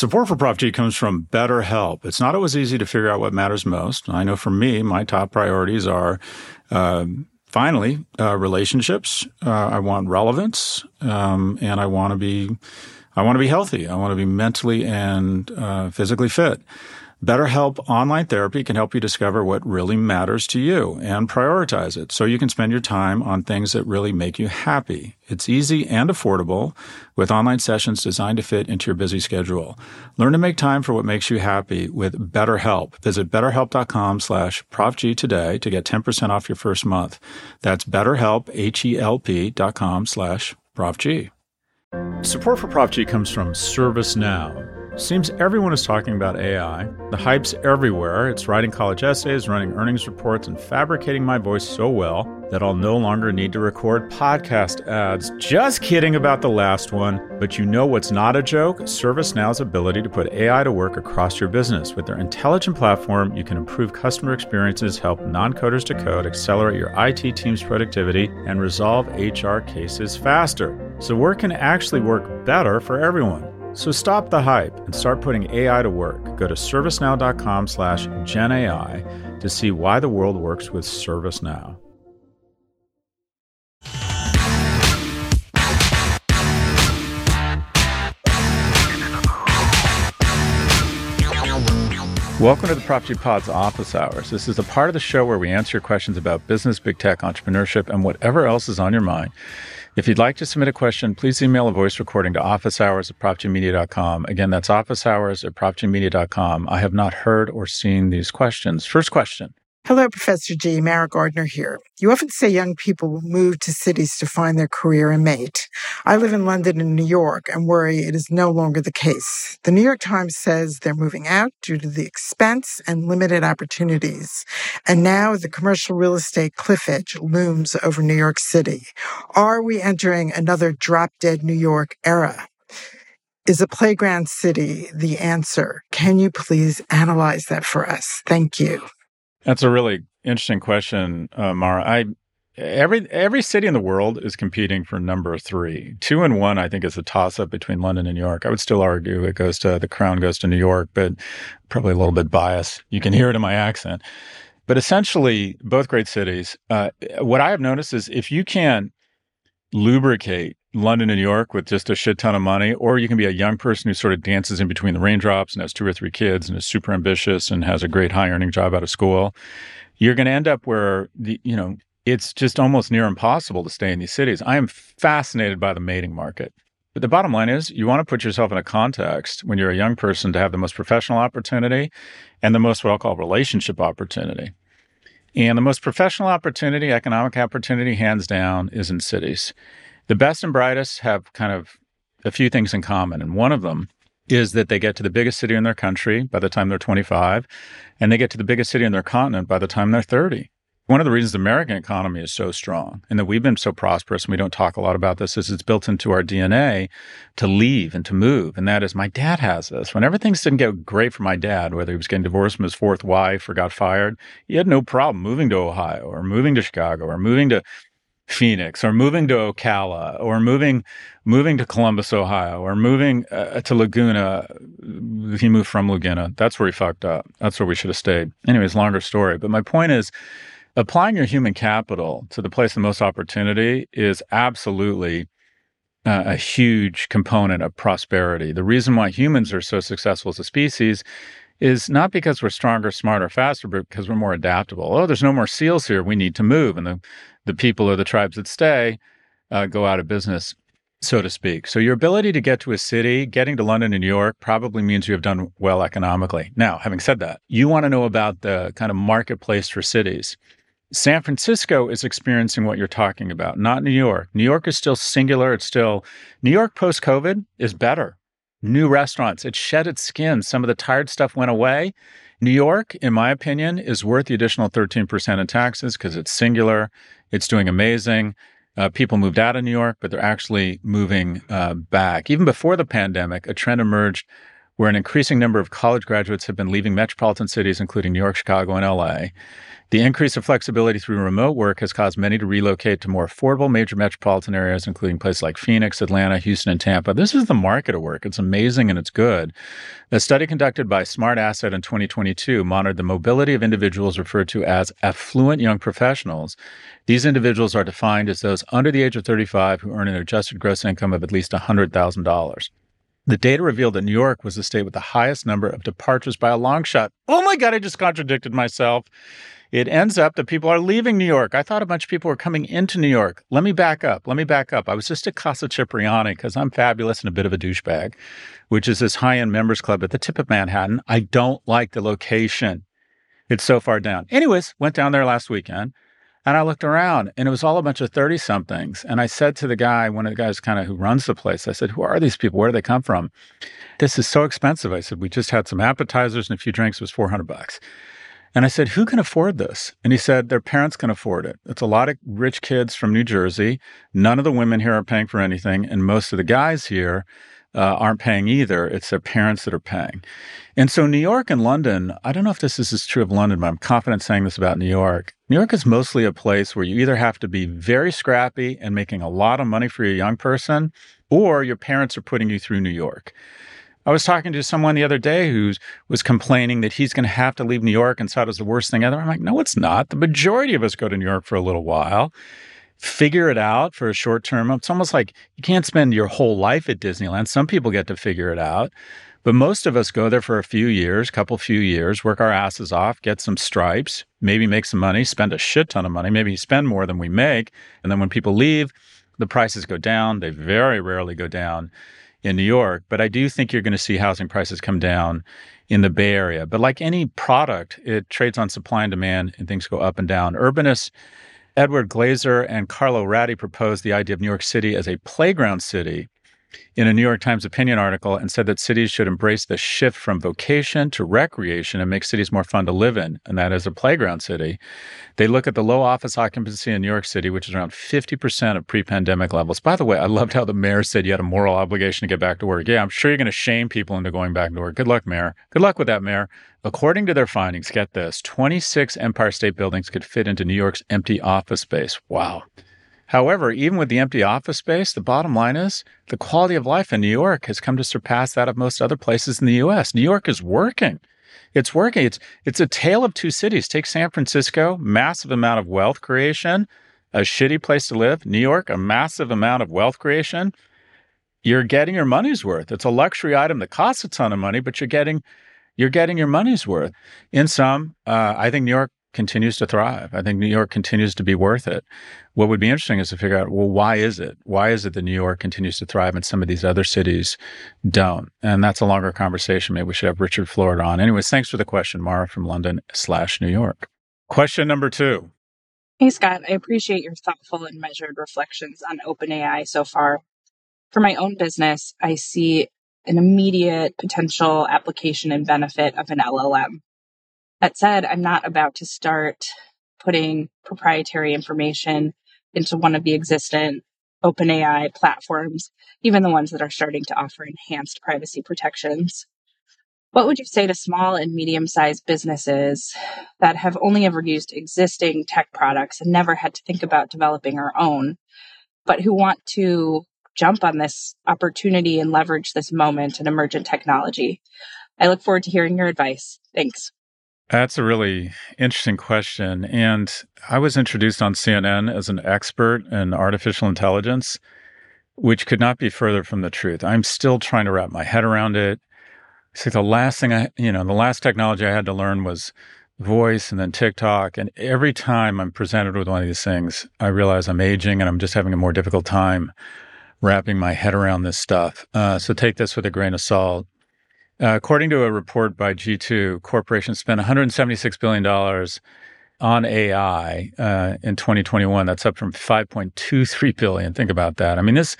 Support for Prof G comes from BetterHelp. It's not always easy to figure out what matters most. I know for me, my top priorities are uh, finally uh, relationships. Uh, I want relevance, um, and I want to be I want to be healthy. I want to be mentally and uh, physically fit. BetterHelp Online Therapy can help you discover what really matters to you and prioritize it so you can spend your time on things that really make you happy. It's easy and affordable with online sessions designed to fit into your busy schedule. Learn to make time for what makes you happy with BetterHelp. Visit betterhelp.com slash profg today to get 10% off your first month. That's betterhelp, H-E-L-P dot com slash profg. Support for Prof G comes from ServiceNow. Seems everyone is talking about AI. The hype's everywhere. It's writing college essays, running earnings reports, and fabricating my voice so well that I'll no longer need to record podcast ads. Just kidding about the last one. But you know what's not a joke? ServiceNow's ability to put AI to work across your business. With their intelligent platform, you can improve customer experiences, help non coders to code, accelerate your IT team's productivity, and resolve HR cases faster. So work can actually work better for everyone. So stop the hype and start putting AI to work. Go to servicenow.com slash GenAI to see why the world works with ServiceNow. Welcome to the Prof G Pod's Office Hours. This is a part of the show where we answer your questions about business, big tech, entrepreneurship, and whatever else is on your mind. If you'd like to submit a question, please email a voice recording to officehours at profgmedia.com. Again, that's officehours at profgmedia.com. I have not heard or seen these questions. First question Hello, Professor G. Mara Gardner here. You often say young people move to cities to find their career and mate. I live in London and New York and worry it is no longer the case. The New York Times says they're moving out due to the expense and limited opportunities. And now the commercial real estate cliff edge looms over New York City. Are we entering another drop dead New York era? Is a playground city the answer? Can you please analyze that for us? Thank you. That's a really interesting question, uh, Mara. I every every city in the world is competing for number three. Two and one, I think, is a toss up between London and New York. I would still argue it goes to the crown goes to New York, but probably a little bit biased. You can hear it in my accent. But essentially, both great cities. Uh, what I have noticed is if you can lubricate London and New York with just a shit ton of money, or you can be a young person who sort of dances in between the raindrops and has two or three kids and is super ambitious and has a great high earning job out of school. You're going to end up where the, you know, it's just almost near impossible to stay in these cities. I am fascinated by the mating market. But the bottom line is you want to put yourself in a context when you're a young person to have the most professional opportunity and the most what I'll call relationship opportunity. And the most professional opportunity, economic opportunity, hands down, is in cities. The best and brightest have kind of a few things in common. And one of them is that they get to the biggest city in their country by the time they're 25, and they get to the biggest city in their continent by the time they're 30. One of the reasons the American economy is so strong and that we've been so prosperous, and we don't talk a lot about this, is it's built into our DNA to leave and to move. And that is, my dad has this. Whenever things didn't get great for my dad, whether he was getting divorced from his fourth wife or got fired, he had no problem moving to Ohio or moving to Chicago or moving to Phoenix or moving to Ocala or moving moving to Columbus, Ohio or moving uh, to Laguna. He moved from Laguna. That's where he fucked up. That's where we should have stayed. Anyways, longer story. But my point is applying your human capital to the place of most opportunity is absolutely uh, a huge component of prosperity. The reason why humans are so successful as a species is not because we're stronger, smarter, faster, but because we're more adaptable. Oh, there's no more seals here. We need to move. And the the people or the tribes that stay uh, go out of business, so to speak. So your ability to get to a city, getting to London and New York, probably means you have done well economically. Now, having said that, you want to know about the kind of marketplace for cities. San Francisco is experiencing what you're talking about, not New York. New York is still singular. It's still, New York post COVID is better. New restaurants, it shed its skin. Some of the tired stuff went away. New York, in my opinion, is worth the additional 13% in taxes because it's singular. It's doing amazing. Uh, people moved out of New York, but they're actually moving uh, back. Even before the pandemic, a trend emerged where an increasing number of college graduates have been leaving metropolitan cities, including New York, Chicago, and LA. The increase of flexibility through remote work has caused many to relocate to more affordable major metropolitan areas, including places like Phoenix, Atlanta, Houston, and Tampa. This is the market of work. It's amazing and it's good. A study conducted by Smart Asset in 2022 monitored the mobility of individuals referred to as affluent young professionals. These individuals are defined as those under the age of 35 who earn an adjusted gross income of at least $100,000. The data revealed that New York was the state with the highest number of departures by a long shot. Oh my God, I just contradicted myself. It ends up that people are leaving New York. I thought a bunch of people were coming into New York. Let me back up. Let me back up. I was just at Casa Cipriani because I'm fabulous and a bit of a douchebag, which is this high end members club at the tip of Manhattan. I don't like the location. It's so far down. Anyways, went down there last weekend. And I looked around and it was all a bunch of 30 somethings. And I said to the guy, one of the guys kind of who runs the place, I said, Who are these people? Where do they come from? This is so expensive. I said, We just had some appetizers and a few drinks. It was 400 bucks. And I said, Who can afford this? And he said, Their parents can afford it. It's a lot of rich kids from New Jersey. None of the women here are paying for anything. And most of the guys here uh, aren't paying either. It's their parents that are paying. And so, New York and London, I don't know if this is true of London, but I'm confident saying this about New York. New York is mostly a place where you either have to be very scrappy and making a lot of money for your young person, or your parents are putting you through New York. I was talking to someone the other day who was complaining that he's going to have to leave New York and saw it was the worst thing ever. I'm like, no, it's not. The majority of us go to New York for a little while figure it out for a short term. It's almost like you can't spend your whole life at Disneyland. Some people get to figure it out. But most of us go there for a few years, couple few years, work our asses off, get some stripes, maybe make some money, spend a shit ton of money, maybe spend more than we make. And then when people leave, the prices go down. They very rarely go down in New York. But I do think you're going to see housing prices come down in the Bay Area. But like any product, it trades on supply and demand and things go up and down. Urbanists Edward Glaeser and Carlo Ratti proposed the idea of New York City as a playground city in a New York Times opinion article and said that cities should embrace the shift from vocation to recreation and make cities more fun to live in, and that is a playground city. They look at the low office occupancy in New York City, which is around 50% of pre pandemic levels. By the way, I loved how the mayor said you had a moral obligation to get back to work. Yeah, I'm sure you're going to shame people into going back to work. Good luck, mayor. Good luck with that, mayor. According to their findings, get this 26 Empire State Buildings could fit into New York's empty office space. Wow. However, even with the empty office space, the bottom line is the quality of life in New York has come to surpass that of most other places in the US. New York is working. It's working. It's it's a tale of two cities. Take San Francisco, massive amount of wealth creation, a shitty place to live. New York, a massive amount of wealth creation. You're getting your money's worth. It's a luxury item that costs a ton of money, but you're getting you're getting your money's worth. In sum, uh, I think New York continues to thrive. I think New York continues to be worth it. What would be interesting is to figure out, well, why is it? Why is it that New York continues to thrive and some of these other cities don't? And that's a longer conversation. Maybe we should have Richard Florida on. Anyways, thanks for the question, Mara from London slash New York. Question number two. Hey, Scott, I appreciate your thoughtful and measured reflections on OpenAI so far. For my own business, I see an immediate potential application and benefit of an LLM. That said, I'm not about to start putting proprietary information into one of the existing OpenAI platforms, even the ones that are starting to offer enhanced privacy protections. What would you say to small and medium sized businesses that have only ever used existing tech products and never had to think about developing our own, but who want to jump on this opportunity and leverage this moment in emergent technology? I look forward to hearing your advice. Thanks. That's a really interesting question. And I was introduced on CNN as an expert in artificial intelligence, which could not be further from the truth. I'm still trying to wrap my head around it. See, the last thing I, you know, the last technology I had to learn was voice and then TikTok. And every time I'm presented with one of these things, I realize I'm aging and I'm just having a more difficult time wrapping my head around this stuff. Uh, so take this with a grain of salt. Uh, according to a report by G2, corporations spent $176 billion on AI uh, in 2021. That's up from 5.23 billion. Think about that. I mean, this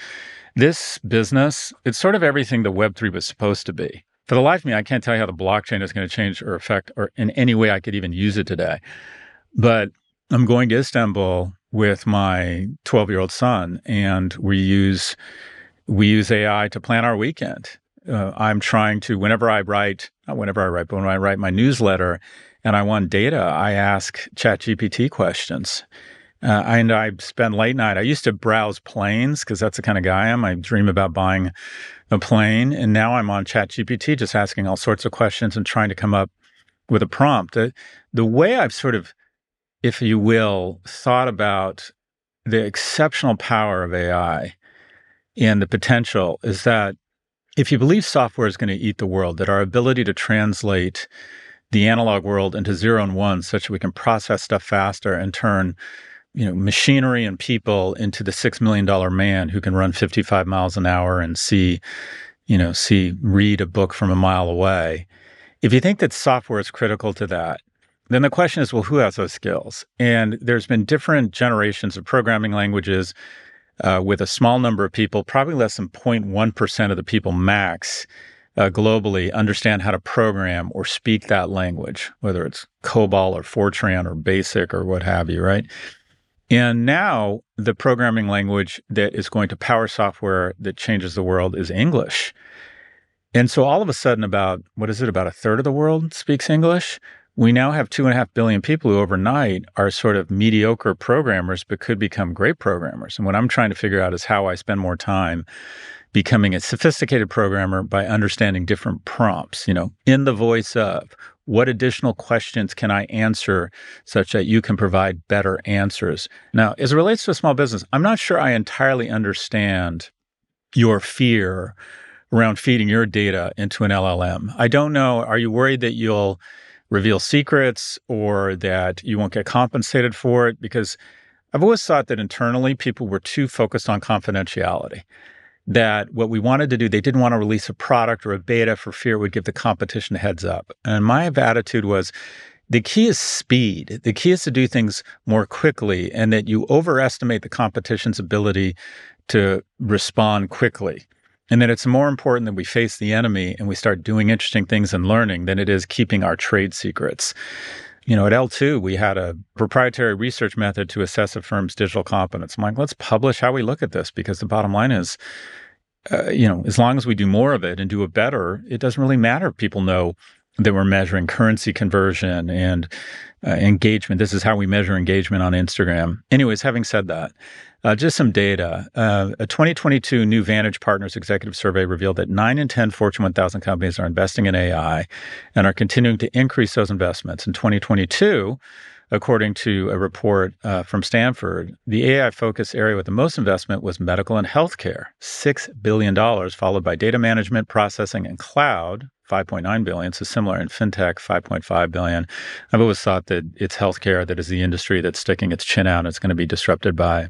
this business, it's sort of everything the Web3 was supposed to be. For the life of me, I can't tell you how the blockchain is going to change or affect or in any way I could even use it today. But I'm going to Istanbul with my 12 year old son, and we use we use AI to plan our weekend uh, I'm trying to, whenever I write, not whenever I write, but when I write my newsletter and I want data, I ask ChatGPT questions. Uh, and I spend late night. I used to browse planes because that's the kind of guy I am. I dream about buying a plane. And now I'm on ChatGPT just asking all sorts of questions and trying to come up with a prompt. Uh, the way I've sort of, if you will, thought about the exceptional power of AI and the potential is that if you believe software is going to eat the world, that our ability to translate the analog world into zero and one such that we can process stuff faster and turn you know machinery and people into the six million dollar man who can run 55 miles an hour and see you know see read a book from a mile away if you think that software is critical to that then the question is well who has those skills? And there's been different generations of programming languages uh, with a small number of people probably less than 0.1% of the people max uh, globally understand how to program or speak that language, whether it's COBOL or Fortran or BASIC or what have you, right? And now the programming language that is going to power software that changes the world is English. And so all of a sudden, about what is it, about a third of the world speaks English. We now have two and a half billion people who overnight are sort of mediocre programmers, but could become great programmers. And what I'm trying to figure out is how I spend more time becoming a sophisticated programmer by understanding different prompts, you know, in the voice of what additional questions can I answer such that you can provide better answers? Now, as it relates to a small business, I'm not sure I entirely understand your fear around feeding your data into an LLM. I don't know. Are you worried that you'll reveal secrets or that you won't get compensated for it? Because I've always thought that internally people were too focused on confidentiality that what we wanted to do, they didn't want to release a product or a beta for fear it would give the competition a heads up. And my attitude was the key is speed. The key is to do things more quickly and that you overestimate the competition's ability to respond quickly. And that it's more important that we face the enemy and we start doing interesting things and learning than it is keeping our trade secrets. You know, at L2, we had a proprietary research method to assess a firm's digital competence. I'm like, let's publish how we look at this because the bottom line is, uh, you know, as long as we do more of it and do it better, it doesn't really matter if people know that we're measuring currency conversion and uh, engagement. This is how we measure engagement on Instagram. Anyways, having said that, uh, just some data. Uh, a 2022 New Vantage Partners executive survey revealed that 9 in 10 Fortune 1000 companies are investing in AI and are continuing to increase those investments. In 2022, according to a report uh, from Stanford, the AI focus area with the most investment was medical and healthcare, $6 billion, followed by data management, processing, and cloud, 5.9 billion. So similar in fintech, 5.5 billion. I've always thought that it's healthcare that is the industry that's sticking its chin out and it's going to be disrupted by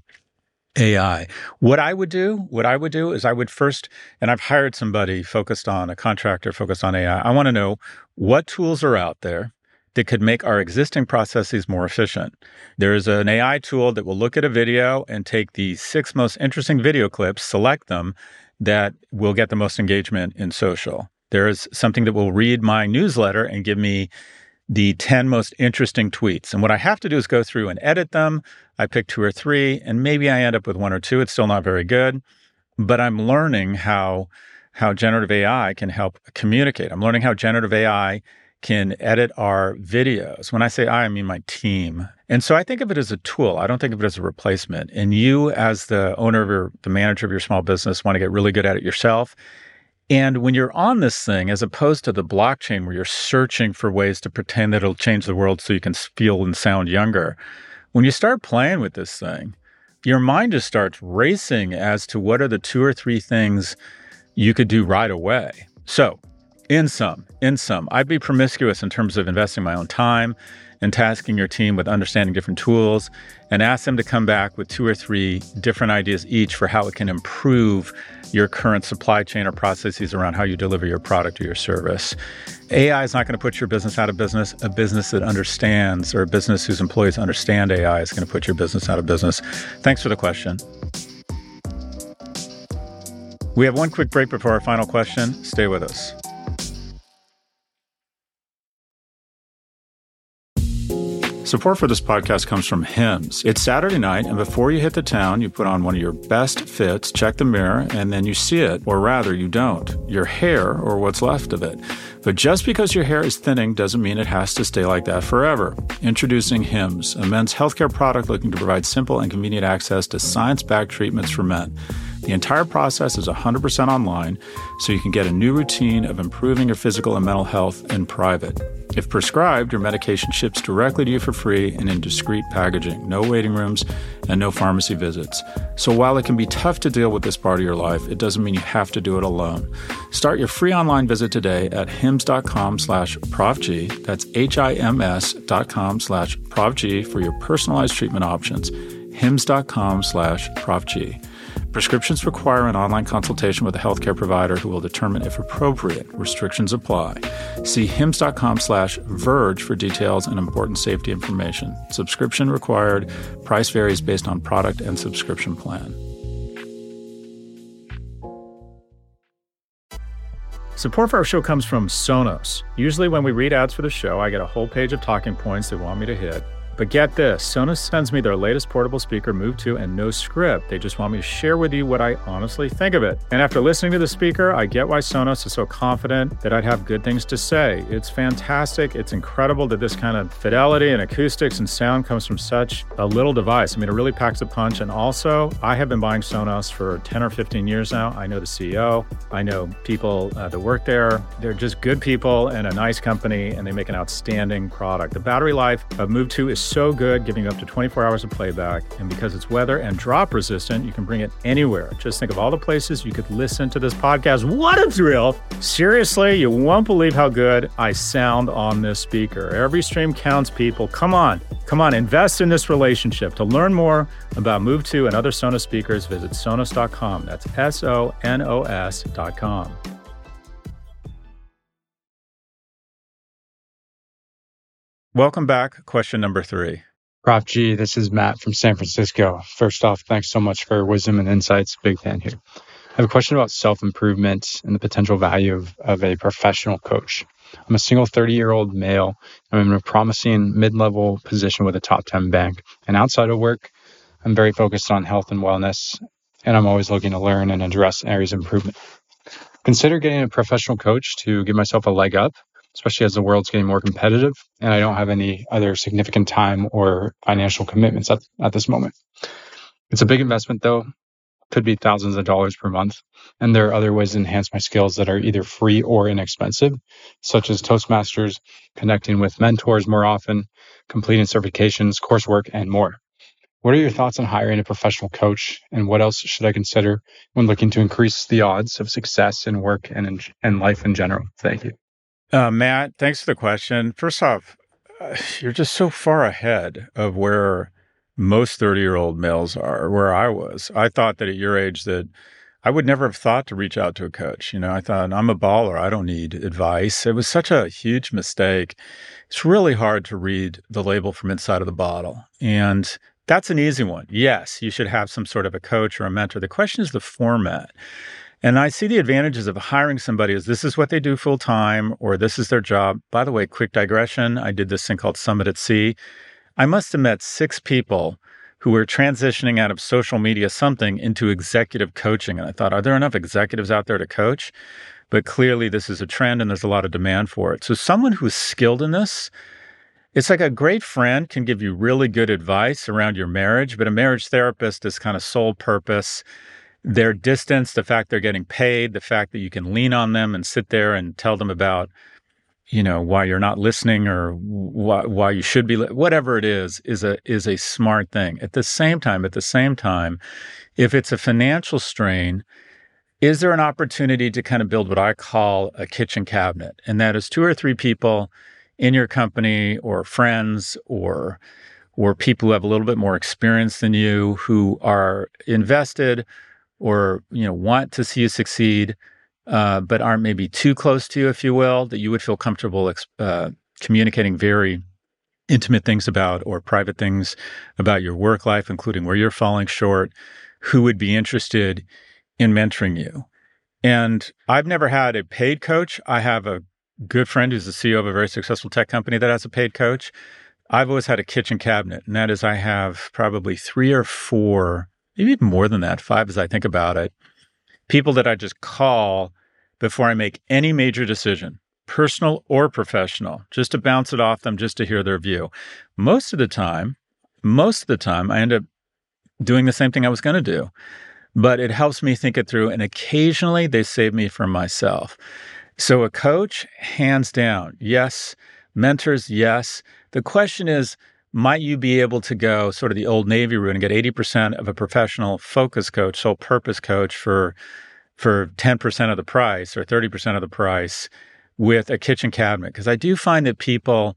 AI. What I would do, what I would do is I would first, and I've hired somebody focused on a contractor focused on AI. I want to know what tools are out there that could make our existing processes more efficient. There is an AI tool that will look at a video and take the six most interesting video clips, select them that will get the most engagement in social. There is something that will read my newsletter and give me the 10 most interesting tweets. And what I have to do is go through and edit them. I pick two or three, and maybe I end up with one or two. It's still not very good, but I'm learning how how generative AI can help communicate. I'm learning how generative AI can edit our videos. When I say I, I mean my team. And so I think of it as a tool. I don't think of it as a replacement. And you, as the owner of your, the manager of your small business, want to get really good at it yourself. And when you're on this thing, as opposed to the blockchain where you're searching for ways to pretend that it'll change the world so you can feel and sound younger, when you start playing with this thing, your mind just starts racing as to what are the two or three things you could do right away. So, in some, in sum, I'd be promiscuous in terms of investing my own time and tasking your team with understanding different tools and ask them to come back with two or three different ideas each for how it can improve your current supply chain or processes around how you deliver your product or your service. AI is not going to put your business out of business. A business that understands or a business whose employees understand AI is going to put your business out of business. Thanks for the question. We have one quick break before our final question. Stay with us. Support for this podcast comes from Hims. It's Saturday night, and before you hit the town, you put on one of your best fits, check the mirror, and then you see it, or rather, you don't. Your hair, or what's left of it. But just because your hair is thinning doesn't mean it has to stay like that forever. Introducing Hims, a men's healthcare product looking to provide simple and convenient access to science backed treatments for men. The entire process is 100% online, so you can get a new routine of improving your physical and mental health in private. If prescribed, your medication ships directly to you for free and in discreet packaging, no waiting rooms, and no pharmacy visits. So while it can be tough to deal with this part of your life, it doesn't mean you have to do it alone. Start your free online visit today at hims.com slash profg. That's H-I-M-S dot com slash profg for your personalized treatment options. hims.com slash profg. Prescriptions require an online consultation with a healthcare provider who will determine if appropriate. Restrictions apply. See hims.com slash verge for details and important safety information. Subscription required. Price varies based on product and subscription plan. Support for our show comes from Sonos. Usually, when we read ads for the show, I get a whole page of talking points they want me to hit. But get this Sonos sends me their latest portable speaker, Move 2, and no script. They just want me to share with you what I honestly think of it. And after listening to the speaker, I get why Sonos is so confident that I'd have good things to say. It's fantastic. It's incredible that this kind of fidelity and acoustics and sound comes from such a little device. I mean, it really packs a punch. And also, I have been buying Sonos for 10 or 15 years now. I know the CEO, I know people uh, that work there. They're just good people and a nice company, and they make an outstanding product. The battery life of Move 2 is so good, giving you up to 24 hours of playback. And because it's weather and drop resistant, you can bring it anywhere. Just think of all the places you could listen to this podcast. What a thrill! Seriously, you won't believe how good I sound on this speaker. Every stream counts, people. Come on, come on, invest in this relationship. To learn more about Move 2 and other Sonos speakers, visit Sonos.com. That's S O N O S.com. Welcome back. Question number three. Prof G, this is Matt from San Francisco. First off, thanks so much for your wisdom and insights. Big fan here. I have a question about self improvement and the potential value of, of a professional coach. I'm a single 30 year old male. I'm in a promising mid level position with a top 10 bank. And outside of work, I'm very focused on health and wellness, and I'm always looking to learn and address areas of improvement. Consider getting a professional coach to give myself a leg up especially as the world's getting more competitive and I don't have any other significant time or financial commitments at, at this moment. It's a big investment though, could be thousands of dollars per month. And there are other ways to enhance my skills that are either free or inexpensive, such as Toastmasters, connecting with mentors more often, completing certifications, coursework, and more. What are your thoughts on hiring a professional coach, and what else should I consider when looking to increase the odds of success in work and in, and life in general? Thank you. Uh, Matt, thanks for the question. First off, uh, you're just so far ahead of where most 30 year old males are, where I was. I thought that at your age that I would never have thought to reach out to a coach. You know, I thought I'm a baller. I don't need advice. It was such a huge mistake. It's really hard to read the label from inside of the bottle. And that's an easy one. Yes, you should have some sort of a coach or a mentor. The question is the format. And I see the advantages of hiring somebody as this is what they do full time or this is their job. By the way, quick digression I did this thing called Summit at Sea. I must have met six people who were transitioning out of social media something into executive coaching. And I thought, are there enough executives out there to coach? But clearly, this is a trend and there's a lot of demand for it. So, someone who's skilled in this, it's like a great friend can give you really good advice around your marriage, but a marriage therapist is kind of sole purpose their distance, the fact they're getting paid, the fact that you can lean on them and sit there and tell them about, you know, why you're not listening or why, why you should be, whatever it is, is a is a smart thing. At the same time, at the same time, if it's a financial strain, is there an opportunity to kind of build what I call a kitchen cabinet, and that is two or three people in your company or friends or or people who have a little bit more experience than you who are invested or you know want to see you succeed, uh, but aren't maybe too close to you, if you will, that you would feel comfortable uh, communicating very intimate things about or private things about your work life, including where you're falling short, who would be interested in mentoring you. And I've never had a paid coach. I have a good friend who's the CEO of a very successful tech company that has a paid coach. I've always had a kitchen cabinet, and that is I have probably three or four, maybe even more than that, five as I think about it, people that I just call before I make any major decision, personal or professional, just to bounce it off them, just to hear their view. Most of the time, most of the time, I end up doing the same thing I was going to do, but it helps me think it through. And occasionally they save me from myself. So, a coach, hands down, yes. Mentors, yes. The question is, might you be able to go sort of the old Navy route and get 80% of a professional focus coach, sole purpose coach for for 10% of the price or 30% of the price with a kitchen cabinet? Because I do find that people,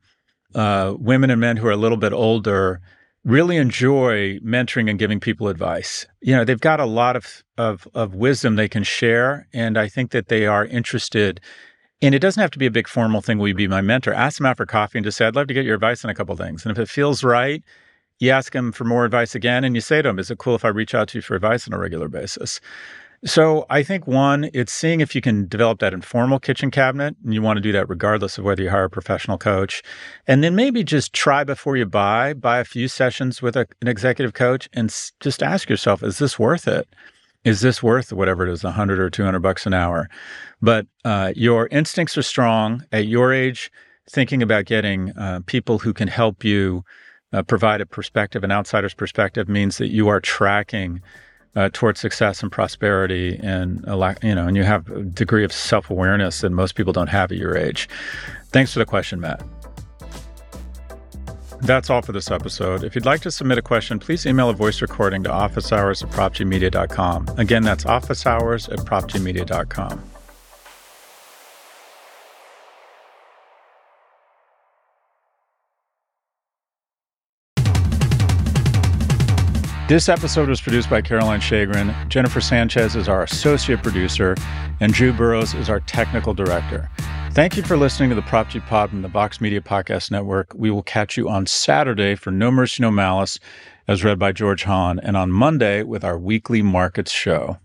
uh, women and men who are a little bit older, really enjoy mentoring and giving people advice. You know, they've got a lot of, of, of wisdom they can share. And I think that they are interested. And it doesn't have to be a big formal thing. Will you be my mentor? Ask them out for coffee and just say, I'd love to get your advice on a couple things. And if it feels right, you ask them for more advice again and you say to them, Is it cool if I reach out to you for advice on a regular basis? So I think one, it's seeing if you can develop that informal kitchen cabinet, and you want to do that regardless of whether you hire a professional coach. And then maybe just try before you buy, buy a few sessions with a, an executive coach and s- just ask yourself, is this worth it? Is this worth whatever it is, 100 or 200 bucks an hour? But uh, your instincts are strong at your age, thinking about getting uh, people who can help you uh, provide a perspective, an outsider's perspective, means that you are tracking uh, towards success and prosperity and you know, and you have a degree of self awareness that most people don't have at your age. Thanks for the question, Matt. That's all for this episode. If you'd like to submit a question, please email a voice recording to officehours at profgmedia.com. Again, that's officehours at profgmedia.com. This episode was produced by Caroline Shagrin. Jennifer Sanchez is our associate producer, and Drew Burrows is our technical director. Thank you for listening to the Prof G Pod from the Vox Media Podcast Network. We will catch you on Saturday for No Mercy, No Malice, as read by George Hahn, and on Monday with our weekly markets show.